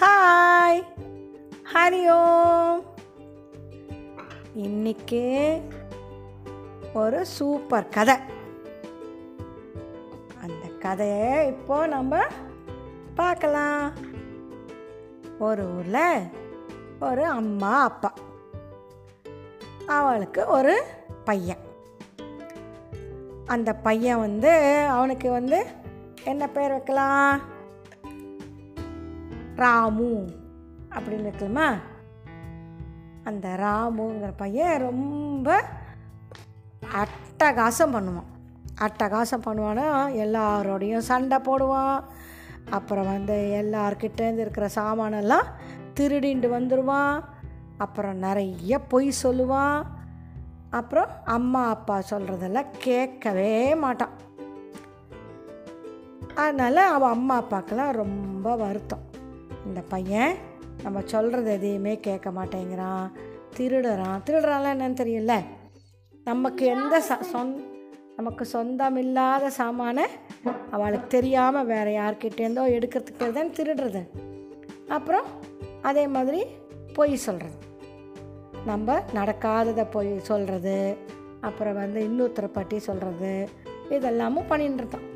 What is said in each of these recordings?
Hi Hari ஓம் இன்னைக்கு ஒரு super கதை. அந்த கதையை இப்போ நம்ம பார்க்கலாம். ஒரு ஊரில் ஒரு அம்மா அப்பா. அவளுக்கு ஒரு பையன். அந்த பையன் வந்து அவனுக்கு வந்து என்ன பேர் வைக்கலாம்? ராமு அப்படின்னு இருக்கலாமா அந்த ராமுங்கிற பையன் ரொம்ப அட்டகாசம் பண்ணுவான். அட்டகாசம் பண்ணுவான்னா எல்லாரோடையும் சண்டை போடுவான். அப்புறம் வந்து எல்லார்கிட்டேருந்து இருக்கிற சாமானெல்லாம் திருடிண்டு வந்துடுவான் அப்புறம் நிறைய பொய் சொல்லுவான். அப்புறம் அம்மா அப்பா சொல்கிறதெல்லாம் கேட்கவே மாட்டான். அதனால் அவன் அம்மா அப்பாக்கெல்லாம் ரொம்ப வருத்தம். இந்த பையன் நம்ம சொல்கிறது எதையுமே கேட்க மாட்டேங்கிறான். திருடுறான். திருடுறான்லாம் என்னன்னு தெரியல நமக்கு எந்த ச சொந் நமக்கு சொந்தம் இல்லாத சாமானை அவளுக்கு தெரியாமல் வேறு யார்கிட்டேருந்தோ எடுக்கிறதுக்கு பேர் தான் திருடுறது. அப்புறம் அதே மாதிரி பொய் சொல்கிறது நம்ம நடக்காததை பொய் சொல்கிறது அப்புறம் வந்து இன்னொருத்தரை பற்றி சொல்கிறது இதெல்லாமும் பண்ணிட்டு இருந்தான்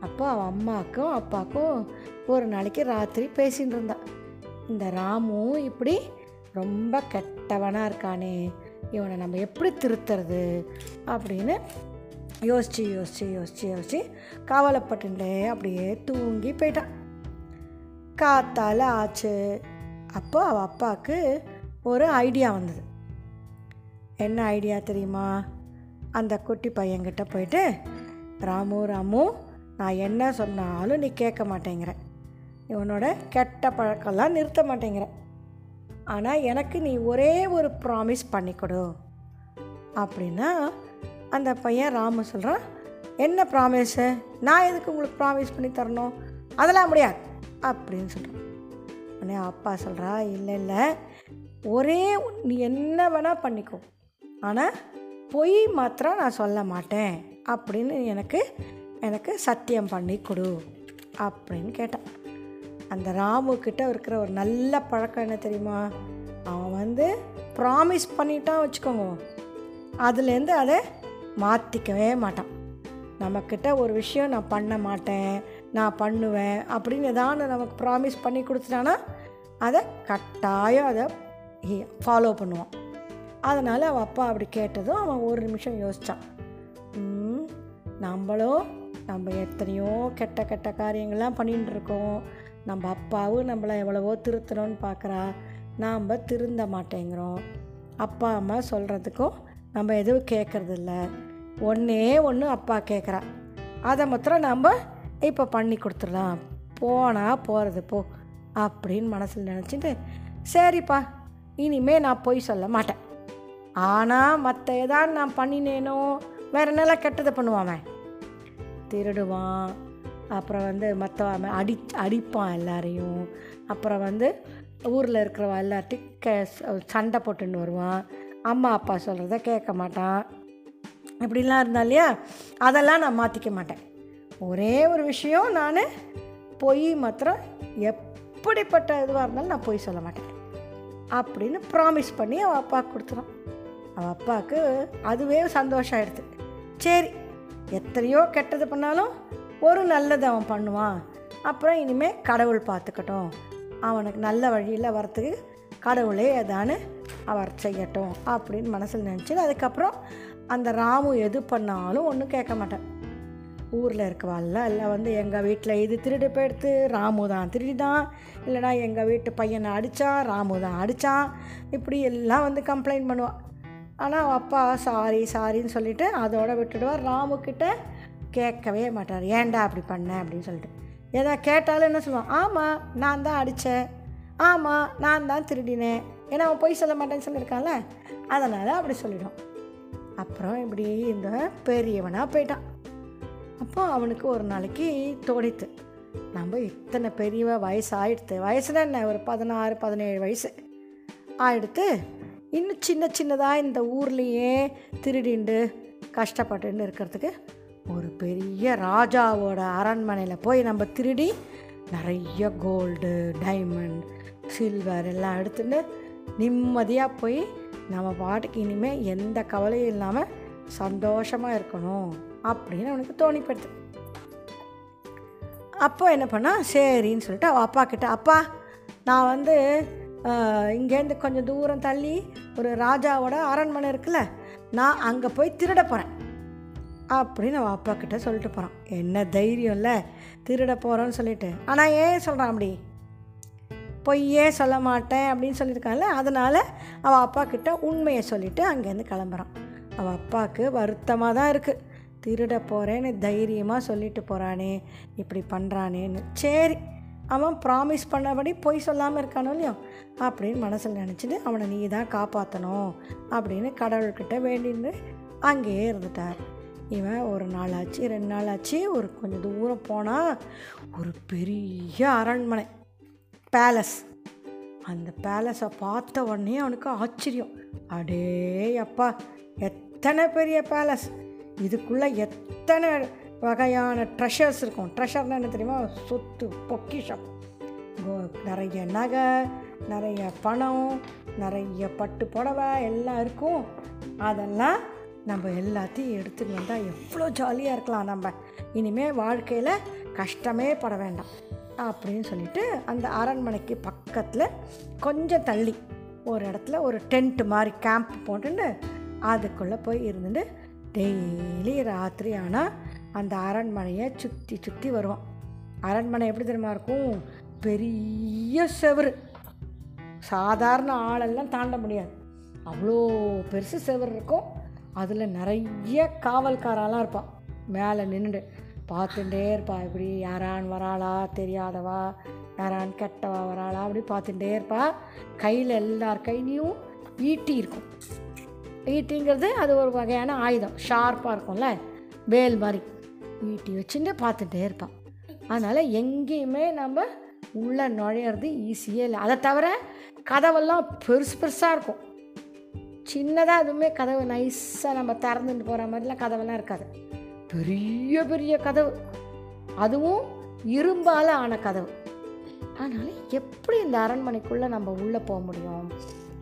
அப்போ அவன் அம்மாவுக்கும் அப்பாவுக்கும் ஒரு நாளைக்கு ராத்திரி பேசின்னு இருந்தான் இந்த ராமு இப்படி ரொம்ப கெட்டவனாக இருக்கானே இவனை நம்ம எப்படி திருத்துறது அப்படின்னு யோசித்து யோசித்து யோசித்து யோசித்து கவலைப்பட்டுட்டே அப்படியே தூங்கி போயிட்டான். காத்தால் ஆச்சு. அப்போ அவள் அப்பாவுக்கு ஒரு ஐடியா வந்தது. என்ன ஐடியா தெரியுமா? அந்த குட்டி பையன்கிட்ட போயிட்டு ராமு ராமு நான் என்ன சொன்னாலும் நீ கேட்க மாட்டேங்கிற. இவனோட கெட்ட பழக்கம்லாம் நிறுத்த மாட்டேங்கிற ஆனால் எனக்கு நீ ஒரே ஒரு ப்ராமிஸ் பண்ணி கொடு அப்படின்னா அந்த பையன் ராமு சொல்கிறான் என்ன ப்ராமிஸு நான் எதுக்கு உங்களுக்கு ப்ராமிஸ் பண்ணி தரணும்? அதெல்லாம் முடியாது. அப்படின்னு சொல்கிறான் உடனே அப்பா சொல்கிறா இல்லை இல்லை. ஒரே நீ என்ன வேணால் பண்ணிக்கோ. ஆனால் பொய் மாத்திரம் நான் சொல்ல மாட்டேன். அப்படின்னு எனக்கு எனக்கு சத்தியம் பண்ணி கொடு அப்படின்னு கேட்டான். அந்த ராமுக்கிட்ட இருக்கிற ஒரு நல்ல பழக்கம் என்ன தெரியுமா? அவன் வந்து ப்ராமிஸ் பண்ணிட்டான் வச்சுக்கோங்க. அதுலேருந்து அதை மாற்றிக்கவே மாட்டான். நம்மக்கிட்ட ஒரு விஷயம் நான் பண்ண மாட்டேன் நான் பண்ணுவேன் அப்படின்னு ஏதாவது நமக்கு ப்ராமிஸ் பண்ணி கொடுத்துட்டானா அதை கட்டாயம் அதை ஃபாலோ பண்ணுவான். அதனால் அவன் அப்பா அப்படி கேட்டதும் அவன் ஒரு நிமிஷம் யோசித்தான் நம்மளும் நம்ம எத்தனையோ கெட்ட கெட்ட காரியங்கள்லாம் பண்ணிகிட்டு இருக்கோம் நம்ம அப்பாவும் நம்மளை எவ்வளவோ திருத்தணும்னு பார்க்குறா. நாம் திருந்த மாட்டேங்கிறோம். அப்பா அம்மா சொல்கிறதுக்கும் நம்ம எதுவும் கேட்குறதில்ல ஒன்றே ஒன்று அப்பா கேட்குறா அதை மாத்திரம் நம்ம இப்போ பண்ணி கொடுத்துடலாம். போனால் போகிறது போ அப்படின்னு மனசில் நினச்சிட்டு சரிப்பா இனிமே நான் பொய் சொல்ல மாட்டேன். ஆனால் மற்ற ஏதாவது நான் பண்ணினேனோ வேற என்னெல்லாம் கெட்டதை பண்ணுவான் திருடுவான் அப்புறம் வந்து மற்ற அடி அடிப்பான் எல்லாரையும். அப்புறம் வந்து ஊரில் இருக்கிறவ எல்லாத்தையும் கே சண்டை போட்டுன்னு வருவான். அம்மா அப்பா சொல்கிறத கேட்க மாட்டான். இப்படிலாம் இருந்தா இல்லையா? அதெல்லாம் நான் மாற்றிக்க மாட்டேன். ஒரே ஒரு விஷயம் நான் பொய் மாத்திரம் எப்படிப்பட்ட இதுவாக இருந்தாலும் நான் பொய் சொல்ல மாட்டேன். அப்படின்னு ப்ராமிஸ் பண்ணி அவள் அப்பாவுக்கு கொடுத்துறான் அவள் அப்பாவுக்கு அதுவே சந்தோஷம் ஆயிடுது. சரி எத்தனையோ கெட்டது பண்ணாலும் ஒரு நல்லது அவன் பண்ணுவான். அப்புறம் இனிமேல் கடவுள் பார்த்துக்கட்டும். அவனுக்கு நல்ல வழியில் வரத்துக்கு கடவுளே ஏதான்னு அவர் செய்யட்டும் அப்படின்னு மனசில் நினச்சி அதுக்கப்புறம் அந்த ராமு எது பண்ணாலும் ஒன்றும் கேட்க மாட்டேன். ஊரில் இருக்கவாள்ல இல்லை வந்து எங்கள் வீட்டில் இது திருடு போயிடுத்து ராமு தான் திருடிதான். இல்லைனா எங்கள் வீட்டு பையனை அடித்தான் ராமு தான் அடித்தான் இப்படி எல்லாம் வந்து கம்ப்ளைண்ட் பண்ணுவாள் ஆனால் அவ அப்பா சாரி சாரின்னு சொல்லிவிட்டு அதோட விட்டுடுவார். ராமுக்கிட்ட கேட்கவே மாட்டார். ஏன்டா அப்படி பண்ண? அப்படின்னு சொல்லிட்டு. ஏதா கேட்டாலும் என்ன சொல்லுவான்? ஆமாம் நான் தான் அடித்தேன் ஆமாம் நான் தான் திருடினேன். ஏன்னா அவன் பொய் சொல்ல மாட்டேன்னு சொல்லியிருக்கான்ல. அதனால் அப்படி சொல்லிடும். அப்புறம் இப்படி இந்த பெரியவனாக போயிட்டான். அப்போ அவனுக்கு ஒரு நாளைக்கு தோணித்து நம்ம இத்தனை பெரியவ வயசு ஆயிடுத்து. வயசுனா என்ன? ஒரு பதினாறு பதினேழு வயசு. ஆயிடுத்து இன்னும் சின்ன சின்னதாக இந்த ஊர்லேயே திருடிண்டு கஷ்டப்பட்டுன்னு இருக்கிறதுக்கு ஒரு பெரிய ராஜாவோட அரண்மனையில் போய் நம்ம திருடி நிறைய கோல்டு டைமண்ட் சில்வர் எல்லாம் எடுத்துட்டு நிம்மதியாக போய் நம்ம பாட்டுக்கு இனிமேல் எந்த கவலையும் இல்லாமல் சந்தோஷமாக இருக்கணும் அப்படின்னு அவனுக்கு தோணிப்படுது. அப்போ என்ன பண்ணா? சரின்னு சொல்லிட்டு அவள் அப்பா கிட்ட அப்பா நான் வந்து இங்கேருந்து கொஞ்சம் தூரம் தள்ளி ஒரு ராஜாவோட அரண்மனை இருக்குல்ல நான் அங்கே போய் திருட போகிறேன் அப்படின்னு அவள் அப்பா கிட்ட சொல்லிட்டு போகிறான் என்ன தைரியம் இல்லை? திருட போகிறோன்னு சொல்லிட்டு. ஆனால் ஏன் சொல்கிறான் அப்படி? பொய்யே சொல்ல மாட்டேன் அப்படின்னு சொல்லியிருக்கான்ல அதனால் அவள் அப்பா கிட்ட உண்மையை சொல்லிவிட்டு அங்கேருந்து கிளம்புறான். அவள் அப்பாவுக்கு வருத்தமாக தான் இருக்குது திருட போகிறேன்னு தைரியமாக சொல்லிட்டு போகிறானே இப்படி பண்ணுறானேன்னு சரி அவன் ப்ராமிஸ் பண்ணபடி பொய் சொல்லாமல் இருக்கானோ இல்லையோ? அப்படின்னு மனசில் நினச்சிட்டு அவனை நீ தான் காப்பாற்றணும் அப்படின்னு கடவுள்கிட்ட வேண்டின்னு அங்கேயே இருந்துட்டார். இவன் ஒரு நாள் ஆச்சு ரெண்டு நாள் ஆச்சு ஒரு கொஞ்சம் தூரம் போனால் ஒரு பெரிய அரண்மனை பேலஸ் அந்த பேலஸை பார்த்த உடனே அவனுக்கு ஆச்சரியம். அடே அப்பா எத்தனை பெரிய பேலஸ் இதுக்குள்ளே எத்தனை வகையான ட்ரெஷர்ஸ் இருக்கும்? ட்ரெஷர்னால் என்ன தெரியுமா? சொத்து பொக்கிஷம். நிறைய நகை நிறைய பணம் நிறைய பட்டு புடவை எல்லாம் இருக்கும். அதெல்லாம் நம்ம எல்லாத்தையும் எடுத்துட்டு வந்தால் எவ்வளோ ஜாலியாக இருக்கலாம் நம்ம. இனிமேல் வாழ்க்கையில் கஷ்டமே பட வேண்டாம் அப்படின்னு சொல்லிட்டு அந்த அரண்மனைக்கு பக்கத்தில் கொஞ்சம் தள்ளி ஒரு இடத்துல ஒரு டென்ட் மாதிரி கேம்ப் போட்டுன்னு அதுக்குள்ளே போய் இருந்துட்டு டெய்லி ராத்திரி ஆனால் அந்த அரண்மனையை சுற்றி சுற்றி வருவான் அரண்மனை எப்படி தெரியுமா இருக்கும்? பெரிய செவுரு. சாதாரண ஆளெல்லாம் தாண்ட முடியாது. அவ்வளோ பெருசு செவுரு இருக்கும். அதில் நிறைய காவல்காரெல்லாம் இருப்பான். மேலே நின்றுட்டு பார்த்துட்டே இருப்பா. இப்படி யாரான் வராளா? தெரியாதவா? யாரான் கெட்டவா வராளா? அப்படி பார்த்துட்டே இருப்பா. கையில் எல்லார் கையிலையும் ஈட்டி இருக்கும். ஈட்டிங்கிறது அது ஒரு வகையான ஆயுதம். ஷார்ப்பாக இருக்கும்ல? வேல் மாதிரி ஈட்டி வச்சுட்டு பார்த்துட்டே இருப்பான். அதனால் எங்கேயுமே நம்ம உள்ளே நுழையிறது ஈஸியே இல்லை. அதை தவிர கதவெல்லாம் பெருசு பெருசாக இருக்கும். சின்னதாக எதுவுமே கதவு நைஸாக நம்ம திறந்துட்டு போகிற மாதிரிலாம் கதவெல்லாம் இருக்காது. பெரிய பெரிய கதவு. அதுவும் இரும்பால் ஆன கதவு. அதனால் எப்படி இந்த அரண்மனைக்குள்ளே நம்ம உள்ளே போக முடியும்?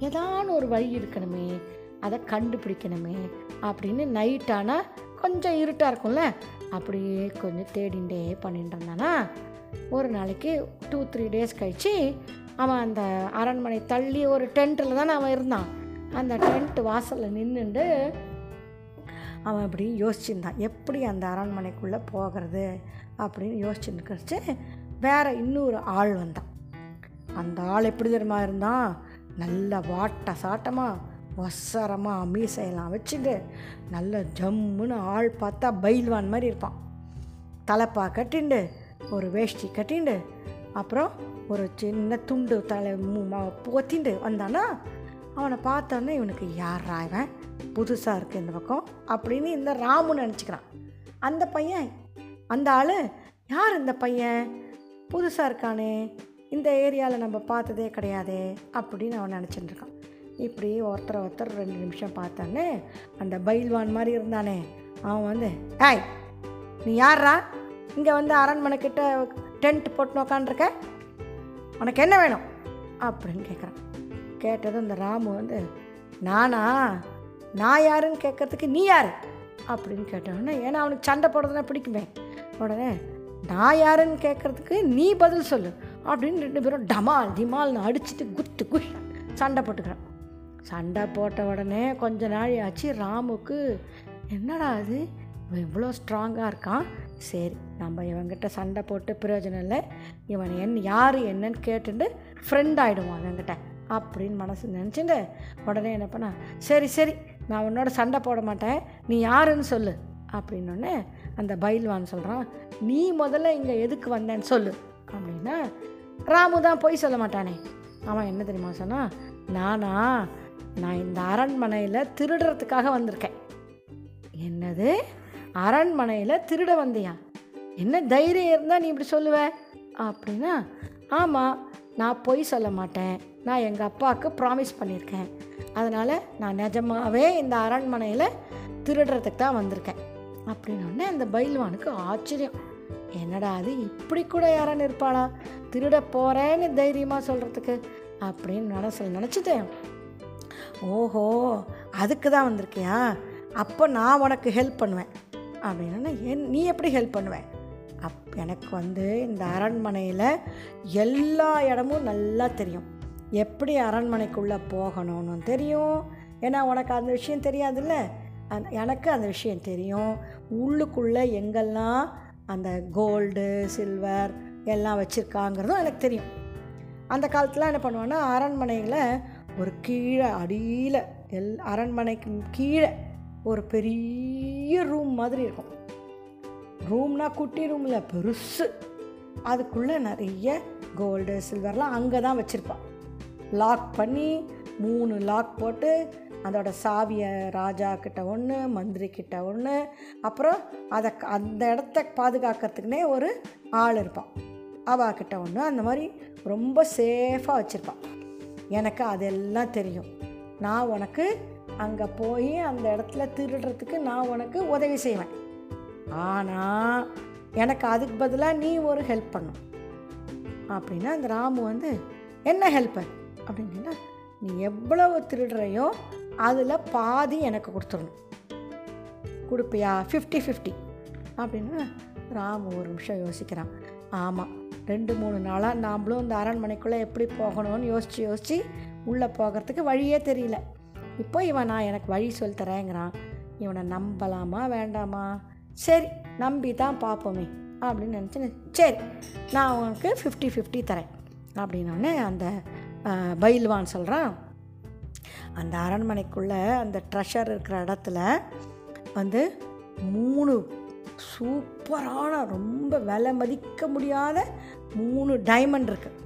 ஏதான ஒரு வழி இருக்கணுமே அதை கண்டுபிடிக்கணுமே அப்படின்னு நைட் ஆனால் கொஞ்சம் இருட்டாக இருக்கும்ல? அப்படியே கொஞ்சம் தேடிண்டே பண்ணிட்டு இருந்தானா? ஒரு நாளைக்கு டூ த்ரீ டேஸ் கழித்து அவன் அந்த அரண்மனை தள்ளி ஒரு டென்ட்டில் தானே அவன் இருந்தான். அந்த டென்ட் வாசலில் நின்றுண்டு அவன் அப்படி யோசிச்சுருந்தான். எப்படி அந்த அரண்மனைக்குள்ளே போகிறது அப்படின்னு யோசிச்சுருக்கிறச்சு வேறு இன்னொரு ஆள் வந்தான். அந்த ஆள் எப்படி தெரியுமா இருந்தான்? நல்ல வாட்ட சாட்டமாக ஒசரமாக மீசையெல்லாம் வச்சுட்டு நல்ல ஜம்முன்னு ஆள் பார்த்தா பைல்வான் மாதிரி இருப்பான். தலைப்பா கட்டிண்டு ஒரு வேஷ்டி கட்டிண்டு அப்புறம் ஒரு சின்ன துண்டு தலை மு- ம- போத்திண்டு வந்தானா? அவனை பார்த்தோன்னே இவனுக்கு யாரா இவன்? புதுசாக இருக்குது இந்த பக்கம் அப்படின்னு இந்த ராமு நினச்சிக்கிறான். அந்த பையன் அந்த ஆள் யார் இந்த பையன்? புதுசாக இருக்கானே. இந்த ஏரியாவில் நம்ம பார்த்ததே கிடையாதே அப்படின்னு அவன் நினச்சிட்டு இருக்கான். இப்படி ஒருத்தர் ஒருத்தர் ரெண்டு நிமிஷம் பார்த்தானே அந்த பைல்வான் மாதிரி இருந்தானே அவன் வந்து ஏய் நீ யாரா இங்கே வந்து அரண்மனை கிட்ட டென்ட் போட்டு உக்காண்டிருக்க உனக்கு என்ன வேணும்? அப்படின்னு கேட்குறான் கேட்டதும் இந்த ராமு வந்து நானா? நான் யாருன்னு கேட்கறதுக்கு நீ யார்? அப்படின்னு கேட்டோன்னே ஏன்னா அவனுக்கு சண்டை போடுறதுனா பிடிக்குமே. உடனே நான் யாருன்னு கேட்குறதுக்கு நீ பதில் சொல்லு. அப்படின்னு ரெண்டு பேரும் டமால் டிமால்னு அடிச்சுட்டு குத்து குஷ் சண்டை போட்டுக்கிறான். சண்டை போட்ட உடனே கொஞ்ச நாள் ஆச்சு ராமுக்கு என்னடா அது? இவன் இவ்வளோ ஸ்ட்ராங்காக இருக்கான்? சரி நம்ம இவங்கிட்ட சண்டை போட்டு பிரயோஜனம் இல்லை. இவன் என் யார் என்னன்னு கேட்டுட்டு ஃப்ரெண்ட் ஆகிடுவான் இவங்கிட்ட அப்படின்னு மனசு நினச்சிட்டு உடனே என்ன பண்ணா சரி சரி நான் உன்னோட சண்டை போட மாட்டேன். நீ யாருன்னு சொல்லு. அப்படின்னோடனே அந்த பைல்வான் சொல்கிறான் நீ முதல்ல இங்கே எதுக்கு வந்தேன்னு சொல்லு. அப்படின்னா ராமு தான் போய் சொல்ல மாட்டானே. அவன் என்ன தெரியுமா சொன்னான் நானா நான் இந்த அரண்மனையில் திருடுறதுக்காக வந்திருக்கேன். என்னது? அரண்மனையில் திருட வந்தியா? என்ன தைரியம் இருந்தால் நீ இப்படி சொல்லுவ? அப்படின்னா ஆமாம் நான் பொய் சொல்ல மாட்டேன். நான் எங்கள் அப்பாவுக்கு ப்ராமிஸ் பண்ணியிருக்கேன். அதனால் நான் நிஜமாகவே இந்த அரண்மனையில் திருடுறதுக்கு தான் வந்திருக்கேன். அப்படின்னோடனே அந்த பைல்வானுக்கு ஆச்சரியம். என்னடா அது இப்படி கூட யாரான்னு இருப்பாளா திருட போகிறேன்னு தைரியமாக சொல்கிறதுக்கு அப்படின்னு மனசில் நினச்சிட்டேன். ஓஹோ அதுக்கு தான் வந்திருக்கியா? அப்போ நான் உனக்கு ஹெல்ப் பண்ணுவேன். அப்படின்னா என் நீ எப்படி ஹெல்ப் பண்ணுவேன் அப் எனக்கு வந்து இந்த அரண்மனையில் எல்லா இடமும் நல்லா தெரியும். எப்படி அரண்மனைக்குள்ளே போகணும்னு தெரியும்? ஏன்னா உனக்கு அந்த விஷயம் தெரியாதுல்ல? அந்த எனக்கு அந்த விஷயம் தெரியும். உள்ளுக்குள்ளே எங்கெல்லாம் அந்த கோல்டு சில்வர் எல்லாம் வச்சுருக்காங்கிறதும் எனக்கு தெரியும். அந்த காலத்தில் என்ன பண்ணுவேன்னா அரண்மனையில் ஒரு கீழே அடியில் எல் அரண்மனைக்கு கீழே ஒரு பெரிய ரூம் மாதிரி இருக்கும். ரூம்னா குட்டி ரூமில் பெருசு. அதுக்குள்ளே நிறைய கோல்டு சில்வர்லாம் அங்கே தான் வச்சுருப்பான். லாக் பண்ணி மூணு லாக் போட்டு அதோட சாவியை ராஜா கிட்ட ஒன்று மந்திரி கிட்ட ஒன்று அப்புறம் அதை அந்த இடத்த பாதுகாக்கிறதுக்குனே ஒரு ஆள் இருப்பான். அவா கிட்ட ஒன்று அந்த மாதிரி ரொம்ப சேஃபாக வச்சுருப்பான். எனக்கு அதெல்லாம் தெரியும். நான் உனக்கு அங்கே போய் அந்த இடத்துல திருடுறதுக்கு நான் உனக்கு உதவி செய்வேன். ஆனால் எனக்கு அதுக்கு பதிலாக நீ ஒரு ஹெல்ப் பண்ணும் அப்படின்னா அந்த ராமு வந்து என்ன ஹெல்ப்பு அப்படின்னா நீ எவ்வளவு திருடுறையோ அதில் பாதி எனக்கு கொடுத்துடணும். கொடுப்பியா? ஃபிஃப்டி ஃபிஃப்டி அப்படின்னு ராம் ஒரு நிமிஷம் யோசிக்கிறான். ஆமாம் ரெண்டு மூணு நாளாக நாம்ளும் இந்த அரண்மனைக்குள்ளே எப்படி போகணும்னு யோசித்து யோசித்து உள்ளே போகிறதுக்கு வழியே தெரியல. இப்போ இவன் நான் எனக்கு வழி சொல்லித்தரேங்கிறான் இவனை நம்பலாமா வேண்டாமா? சரி நம்பி தான் பார்ப்போமே அப்படின்னு நினச்சி சரி நான் உனக்கு ஃபிஃப்டி ஃபிஃப்டி தரேன். அப்படின்னோடனே அந்த பயில்வான் சொல்கிறான் அந்த அரண்மனைக்குள்ளே அந்த ட்ரெஷர் இருக்கிற இடத்துல வந்து மூணு சூப்பரான ரொம்ப விலை மதிக்க முடியாத மூணு டைமண்ட் இருக்குது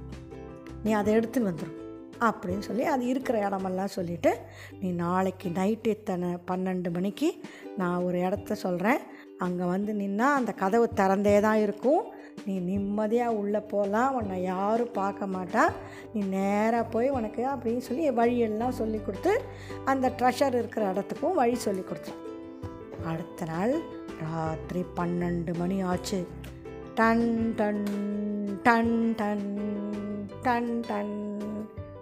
நீ அதை எடுத்துன்னு வந்துடும் அப்படின்னு சொல்லி அது இருக்கிற இடமெல்லாம் சொல்லிவிட்டு நீ நாளைக்கு நைட்டு இத்தனை பன்னெண்டு மணிக்கு நான் ஒரு இடத்த சொல்கிறேன் அங்கே வந்து நின்னா அந்த கதவு திறந்தே தான் இருக்கும். நீ நிம்மதியாக உள்ளே போகலாம் உன்னை யாரும் பார்க்க மாட்டா. நீ நேராக போய் உனக்கு அப்படின்னு சொல்லி வழியெல்லாம் சொல்லி கொடுத்து அந்த ட்ரெஷர் இருக்கிற இடத்துக்கும் வழி சொல்லி கொடுத்தான் அடுத்த நாள் ராத்திரி பன்னெண்டு மணி ஆச்சு. டன் டன் டன் டன் டன் டன்.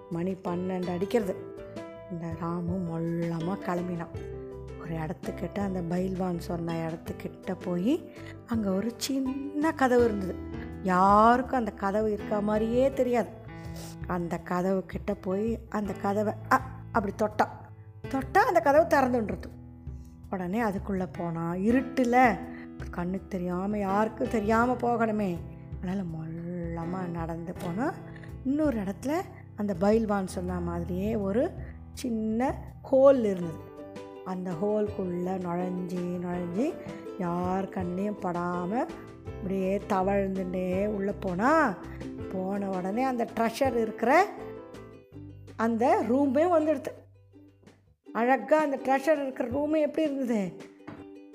மணி பன்னெண்டு அடிக்கிறது. இந்த ராமு மொல்லமாக கிளம்பினான். ஒரு இடத்துக்கிட்ட அந்த பைல்வான் சொன்ன இடத்துக்கிட்ட போய் அங்கே ஒரு சின்ன கதவு இருந்தது. யாருக்கும் அந்த கதவு இருக்க மாதிரியே தெரியாது. அந்த கதவு கிட்ட போய் அந்த கதவை அ அப்படி தொட்டா. தொட்டால் அந்த கதவு திறந்துன்றது உடனே அதுக்குள்ளே போனான் இருட்டில். கண்ணுக்கு தெரியாமல் யாருக்கும் தெரியாமல் போகணுமே. அதனால் மொல்லமாக நடந்து போனால் இன்னொரு இடத்துல அந்த பைல்வான் சொன்ன மாதிரியே ஒரு சின்ன ஹோல் இருந்தது. அந்த ஹோல்குள்ளே நுழைஞ்சி நுழைஞ்சி யார் கண்ணையும் படாமல் அப்படியே தவழ்ந்துட்டே உள்ளே போனால் போன உடனே அந்த ட்ரெஷர் இருக்கிற அந்த ரூமே வந்துடுது. அழகாக அந்த ட்ரெஷர் இருக்கிற ரூமே எப்படி இருந்தது?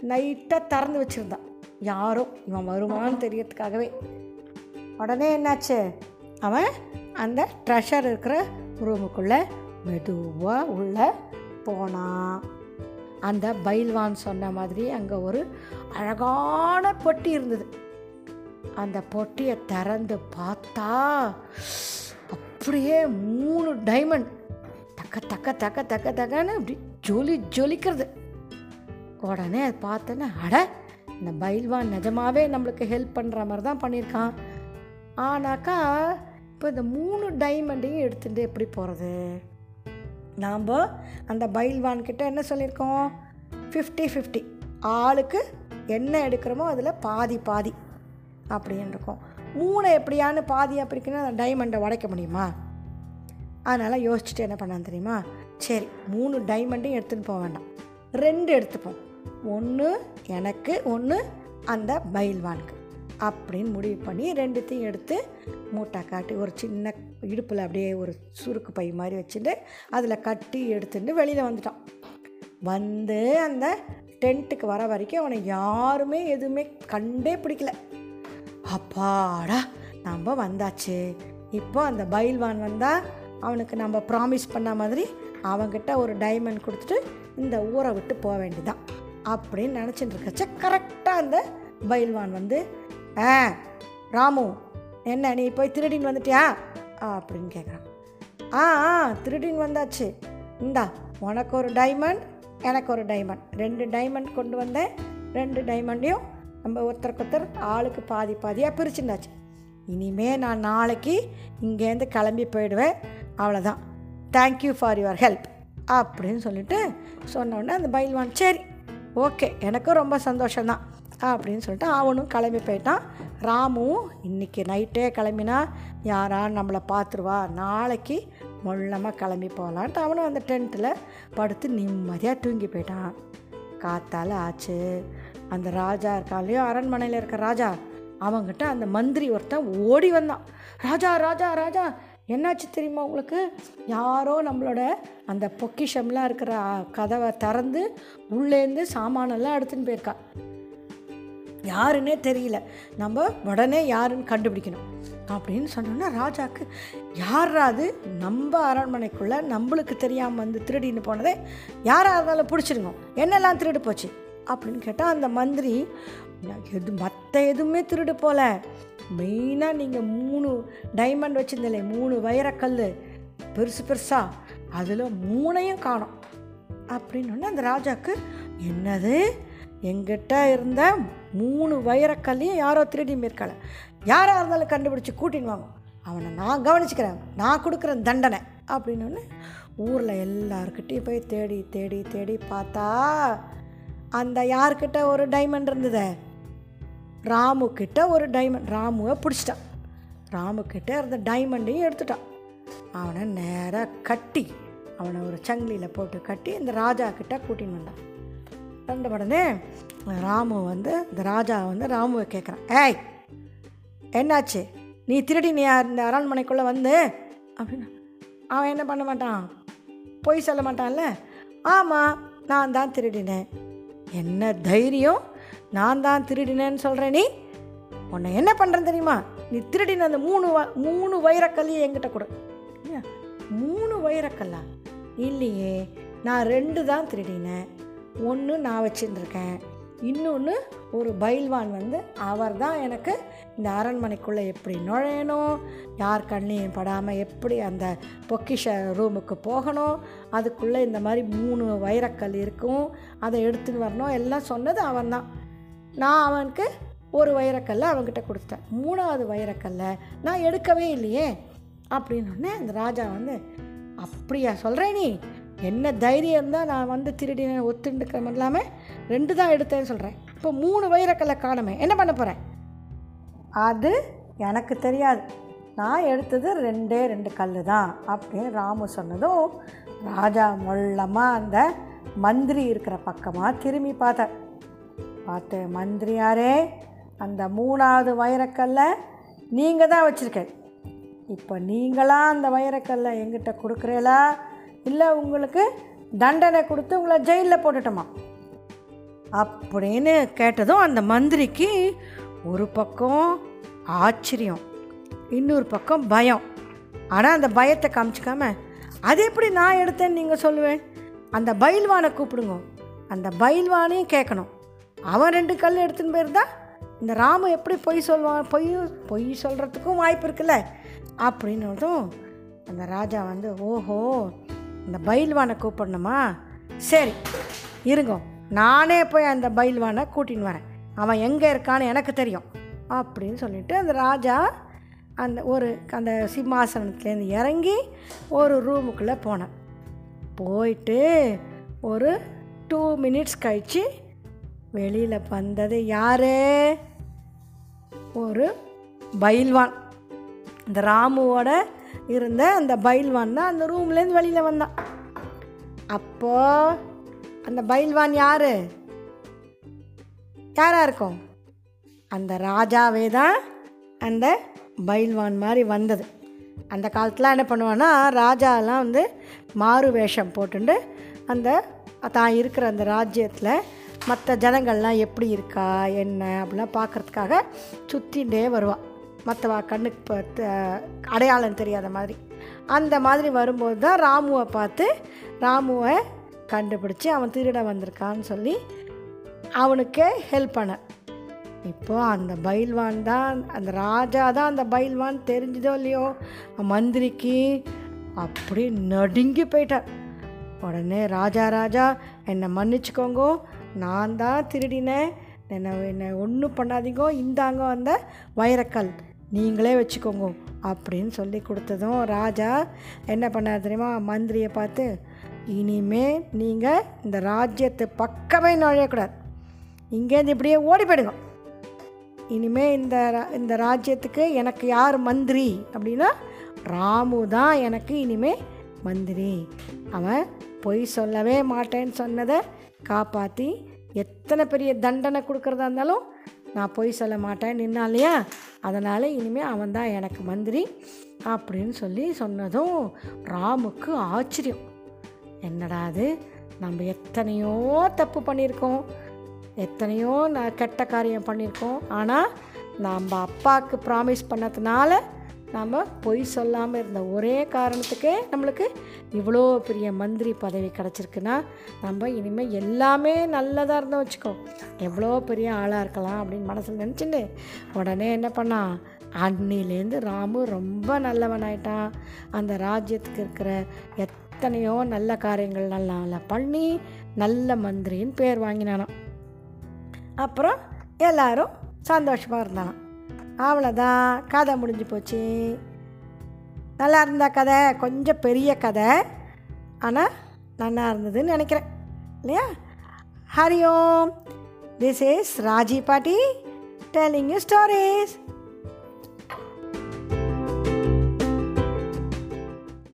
நைட்டாக திறந்து வச்சுருந்தான் யாரோ இவன் வருவான்னு தெரியறதுக்காகவே. உடனே என்னாச்சு? அவன் அந்த ட்ரெஷர் இருக்கிற ரூமுக்குள்ளே மெதுவாக உள்ளே போனான். அந்த பைல்வான் சொன்ன மாதிரி அங்கே ஒரு அழகான பொட்டி இருந்தது. அந்த பொட்டியை திறந்து பார்த்தா அப்படியே மூணு டைமண்ட் தக்க தக்க தக்க தக்க தக்கன்னு அப்படி ஜொலி ஜொலிக்கிறது. உடனே அதை பார்த்தோன்னே அட இந்த பைல்வான் நிஜமாகவே நம்மளுக்கு ஹெல்ப் பண்ணுற மாதிரி தான் பண்ணியிருக்கான். ஆனாக்கா இப்போ இந்த மூணு டைமண்டையும் எடுத்துட்டு எப்படி போகிறது நாம் அந்த பயில்வான்கிட்ட என்ன சொல்லியிருக்கோம்? ஃபிஃப்டி ஃபிஃப்டி ஆளுக்கு என்ன எடுக்கிறோமோ அதில் பாதி பாதி அப்படின்னு இருக்கும். மூணை எப்படியான்னு பாதியாக பிரிக்கணும் அந்த டைமண்டை உடைக்க முடியுமா? அதனால் யோசிச்சுட்டு என்ன பண்ணான்னு தெரியுமா? சரி மூணு டைமண்டையும் எடுத்துன்னு போக வேண்டாம். ரெண்டு எடுத்துப்போம். ஒன்று எனக்கு ஒன்று அந்த பயில்வானுக்கு அப்படின்னு முடிவு பண்ணி ரெண்டுத்தையும் எடுத்து மூட்டை காட்டி ஒரு சின்ன இடுப்பில் அப்படியே ஒரு சுருக்கு பை மாதிரி வச்சுட்டு அதில் கட்டி எடுத்துட்டு வெளியில் வந்துட்டான். வந்து அந்த டென்ட்டுக்கு வர வரைக்கும் அவனை யாருமே எதுவுமே கண்டே பிடிக்கல. அப்பாடா நம்ம வந்தாச்சு. இப்போ அந்த பயில்வான் வந்தால் அவனுக்கு நம்ம ப்ராமிஸ் பண்ண மாதிரி அவங்கிட்ட ஒரு டைமண்ட் கொடுத்துட்டு இந்த ஊரை விட்டு போக வேண்டியதான் அப்படின்னு நினச்சிட்டு இருக்கச்ச கரெக்டாக அந்த பயில்வான் வந்து ஆ ராமு என்ன நீ போய் திருடின்னு வந்துட்டியா? அப்படின்னு கேட்குறான் ஆ ஆ திருடின்னு வந்தாச்சு. இந்தா உனக்கு ஒரு டைமண்ட் எனக்கு ஒரு டைமண்ட் ரெண்டு டைமண்ட் கொண்டு வந்தேன். ரெண்டு டைமண்டையும் நம்ம ஒருத்தருக்கு ஒருத்தர் ஆளுக்கு பாதி பாதியாக பிரிச்சுட்டாச்சு இனிமே நான் நாளைக்கு இங்கேருந்து கிளம்பி போயிடுவேன். அவ்வளோதான் தேங்க்யூ ஃபார் யுவர் ஹெல்ப் அப்படின்னு சொல்லிட்டு சொன்ன உடனே அந்த பயில்வான் சரி ஓகே எனக்கும் ரொம்ப சந்தோஷம்தான். அப்படின்னு சொல்லிட்டு அவனும் கிளம்பி போயிட்டான். ராமுவும் இன்றைக்கி நைட்டே கிளம்பினா யாரா நம்மளை பார்த்துருவா? நாளைக்கு மொல்லமாக கிளம்பி போகலான்ட்டு அவனும் அந்த டென்ட்டில் படுத்து நிம்மதியாக தூங்கி போயிட்டான். காத்தால் ஆச்சு. அந்த ராஜா இருக்கான் இல்லையோ அரண்மனையில் இருக்க ராஜா அவங்ககிட்ட அந்த மந்திரி ஒருத்தன் ஓடி வந்தான். ராஜா ராஜா ராஜா என்னாச்சு தெரியுமா உங்களுக்கு? யாரோ நம்மளோட அந்த பொக்கிஷம்லாம் இருக்கிற கதவை திறந்து உள்ளேருந்து சாமானெல்லாம் எடுத்துன்னு போயிருக்கா. யாருன்னே தெரியல. நம்ம உடனே யாருன்னு கண்டுபிடிக்கணும். அப்படின்னு சொன்னோன்னா ராஜாக்கு யாராவது நம்ம அரண்மனைக்குள்ளே நம்மளுக்கு தெரியாமல் வந்து திருடின்னு போனதே யாராக இருந்தாலும் பிடிச்சிருங்க என்னெல்லாம் திருடு போச்சு? அப்படின்னு கேட்டால் அந்த மந்திரி எது மற்ற எதுவுமே திருடு போல. மெயினாக நீங்கள் மூணு டைமண்ட் வச்சுருந்தீங்களே மூணு வைரக்கல் பெருசு பெருசாக அதில் மூணையும் காணோம். அப்படின்னு அந்த ராஜாவுக்கு என்னது? எங்கிட்ட இருந்த மூணு வைரக்கல்லையும் யாரோ திருடி மேற்கலை. யாராக இருந்தாலும் கண்டுபிடிச்சி கூட்டின்னு வாங்க. அவனை நான் கவனிச்சுக்கிறேன். நான் கொடுக்குறேன் தண்டனை. அப்படின்னு ஊரில் எல்லாருக்கிட்டையும் போய் தேடி தேடி தேடி பார்த்தா அந்த யார்கிட்ட ஒரு டைமண்ட் இருந்ததே. ராமு கிட்ட ஒரு டைமண்ட் ராமுவை பிடிச்சிட்டான். ராமு கிட்ட இருந்த டைமண்டையும் எடுத்துட்டான். அவனை நேராக கட்டி அவனை ஒரு சங்கிலியில் போட்டு கட்டி இந்த ராஜா கிட்ட கூட்டின்னு வந்தான். கண்ட உடனே ராமு வந்து இந்த ராஜா வந்து ராமுவை கேட்குறான் ஏய் என்னாச்சு? நீ திருடி நீ இந்த அரண்மனைக்குள்ளே வந்து? அப்படின்னு. அவன் என்ன பண்ண மாட்டான்? பொய் சொல்ல மாட்டான்ல? ஆமாம் நான் தான் திருடினேன். என்ன தைரியம்? நான் தான் திருடினேன்னு சொல்கிறேன் நீ? உன்னை என்ன பண்ணுறேன் தெரியுமா? நீ திருடின அந்த மூணு வ- மூணு வைரக்கல்லையும் என்கிட்ட கொடு. மூணு வைரக்கல்லா? இல்லையே நான் ரெண்டு தான் திருடினேன். ஒன்று நான் வச்சுருந்துருக்கேன். இன்னொன்று ஒரு பைல்வான் வந்து அவர் தான் எனக்கு இந்த அரண்மனைக்குள்ளே எப்படி நுழையணும் யார் கண்ணையும் படாமல் எப்படி அந்த பொக்கிஷ ரூமுக்கு போகணும் அதுக்குள்ளே இந்த மாதிரி மூணு வைரக்கல் இருக்கும் அதை எடுத்துன்னு வரணும் எல்லாம் சொன்னது அவன் தான் நான் அவனுக்கு ஒரு வைரக்கல்லை அவன்கிட்ட கொடுத்தேன் மூணாவது வைரக்கல்லை நான் எடுக்கவே இல்லையே அப்படின்னு அந்த ராஜா வந்து அப்படியா சொல்கிறேன் நீ? என்ன தைரியம் தான் நான் வந்து திருடினேன் ஒத்துண்டுக்கிற இல்லாமல் ரெண்டு தான் எடுத்தேன்னு சொல்கிறேன் இப்போ மூணு வைரக்கல்லை காணுமே என்ன பண்ண போகிறேன் அது எனக்கு தெரியாது. நான் எடுத்தது ரெண்டே ரெண்டு கல் தான் அப்படின்னு ராமு சொன்னதும் ராஜா மொள்ளமாக அந்த மந்திரி இருக்கிற பக்கமாக திரும்பி பார்த்தேன் பார்த்து மந்திரியாரே அந்த மூணாவது வைரக்கல்லை நீங்கள் தான் வச்சுருக்கேன். இப்போ நீங்களாம் அந்த வைரக்கல்லை எங்கிட்ட கொடுக்குறீங்களா? இல்லை உங்களுக்கு தண்டனை கொடுத்து உங்களை ஜெயிலில் போட்டுட்டோமா? அப்படின்னு கேட்டதும் அந்த மந்திரிக்கு ஒரு பக்கம் ஆச்சரியம் இன்னொரு பக்கம் பயம். ஆனால் அந்த பயத்தை காமிச்சிக்காம அது எப்படி நான் எடுத்தேன்னு நீங்கள் சொல்லுவேன்? அந்த பயில்வானை கூப்பிடுங்க. அந்த பயில்வானையும் கேட்கணும். அவன் ரெண்டு கல் எடுத்துன்னு போயிருந்தா இந்த ராமு எப்படி பொய் சொல்வான் பொய் பொய் சொல்கிறதுக்கும் வாய்ப்பு இருக்குல்ல? அப்படின்னதும் அந்த ராஜா வந்து ஓஹோ இந்த பயில்வானை கூப்பிடணுமா? சரி இருங்க. நானே போய் அந்த பயில்வானை கூட்டின்னு வரேன். அவன் எங்கே இருக்கான்னு எனக்கு தெரியும் அப்படின்னு சொல்லிட்டு அந்த ராஜா அந்த ஒரு அந்த சிம்மாசனத்துலேருந்து இறங்கி ஒரு ரூமுக்குள்ளே போனேன். போயிட்டு ஒரு டூ மினிட்ஸ் கழித்து வெளியில் வந்தது யார்? ஒரு பைல்வான். இந்த ராமுவோட இருந்த அந்த பைல்வான் தான் அந்த ரூம்லேருந்து வெளியில் வந்தான். அப்போ அந்த பைல்வான் யார்? யாராக இருக்கும்? அந்த ராஜாவே தான் அந்த பைல்வான் மாதிரி வந்தது. அந்த காலத்தில் என்ன பண்ணுவான்னா ராஜாலாம் வந்து மாறு வேஷம் போட்டுண்டு அந்த தான் இருக்கிற அந்த ராஜ்யத்தில் மற்ற ஜனங்கள்லாம் எப்படி இருக்கா என்ன அப்படிலாம் பார்க்குறதுக்காக சுற்றிகிட்டே வருவாள் மற்றவா கண்ணுக்கு பார்த்து அடையாளம் தெரியாத மாதிரி. அந்த மாதிரி வரும்போது தான் ராமுவை பார்த்து ராமுவை கண்டுபிடிச்சி அவன் திருட வந்திருக்கான்னு சொல்லி அவனுக்கே ஹெல்ப் பண்ண. இப்போ அந்த பைல்வான் தான் அந்த ராஜா தான் அந்த பைல்வான் தெரிஞ்சதோ இல்லையோ? மந்திரிக்கு அப்படி நடுங்கி போயிட்டார் உடனே ராஜா ராஜா என்னை மன்னிச்சுக்கோங்கோ நான் தான் திருடினேன். என்னை என்னை ஒன்றும் பண்ணாதீங்கோ இந்தாங்க அந்த வைரக்கல். நீங்களே வச்சுக்கோங்க அப்படின்னு சொல்லி கொடுத்ததும் ராஜா என்ன பண்ணார் தெரியுமா? மந்திரியை பார்த்து இனிமே நீங்கள் இந்த ராஜ்யத்து பக்கமே நுழையக்கூடாது இங்கேருந்து இப்படியே ஓடி போயிடுங்க. இனிமே இந்த ரா- இந்த ராஜ்யத்துக்கு எனக்கு யார் மந்திரி? அப்படின்னா ராமு தான் எனக்கு இனிமே மந்திரி. அவன் பொய் சொல்லவே மாட்டேன்னு சொன்னதை காப்பாற்றி எத்தனை பெரிய தண்டனை கொடுக்குறதா இருந்தாலும் நான் பொய் சொல்ல மாட்டேன் நின்னா இல்லையா அதனால் இனிமேல் அவன் தான் எனக்கு மந்திரி அப்படின்னு சொல்லி சொன்னதும் ராமுக்கு ஆச்சரியம். என்னடா அது நம்ம எத்தனையோ தப்பு பண்ணியிருக்கோம். எத்தனையோ நான் கெட்ட காரியம் பண்ணியிருக்கோம். ஆனால் நம்ம அப்பாவுக்கு ப்ராமிஸ் பண்ணதுனால நம்ம பொய் சொல்லாமல் இருந்த ஒரே காரணத்துக்கே நம்மளுக்கு இவ்வளோ பெரிய மந்திரி பதவி கிடச்சிருக்குன்னா நம்ம இனிமேல் எல்லாமே நல்லதாக இருந்தோம் வச்சுக்கோ. எவ்வளோ பெரிய ஆளாக இருக்கலாம் அப்படின்னு மனசில் நினச்சிட்டு உடனே என்ன பண்ணான் அன்னிலேருந்து ராமு ரொம்ப நல்லவனாயிட்டான் அந்த ராஜ்யத்துக்கு இருக்கிற எத்தனையோ நல்ல காரியங்கள் நல்லா நல்லா பண்ணி நல்ல மந்திரின்னு பேர் வாங்கினானான் அப்புறம் எல்லாரும் சந்தோஷமாக இருந்தானாம். அவ்வளோதான் கதை முடிஞ்சு போச்சு. நல்லா இருந்தா கதை கொஞ்சம் பெரிய கதை ஆனால் நல்லா இருந்ததுன்னு நினைக்கிறேன். இல்லையா? ஹரி ஓம்! This is Raji Pati telling you stories.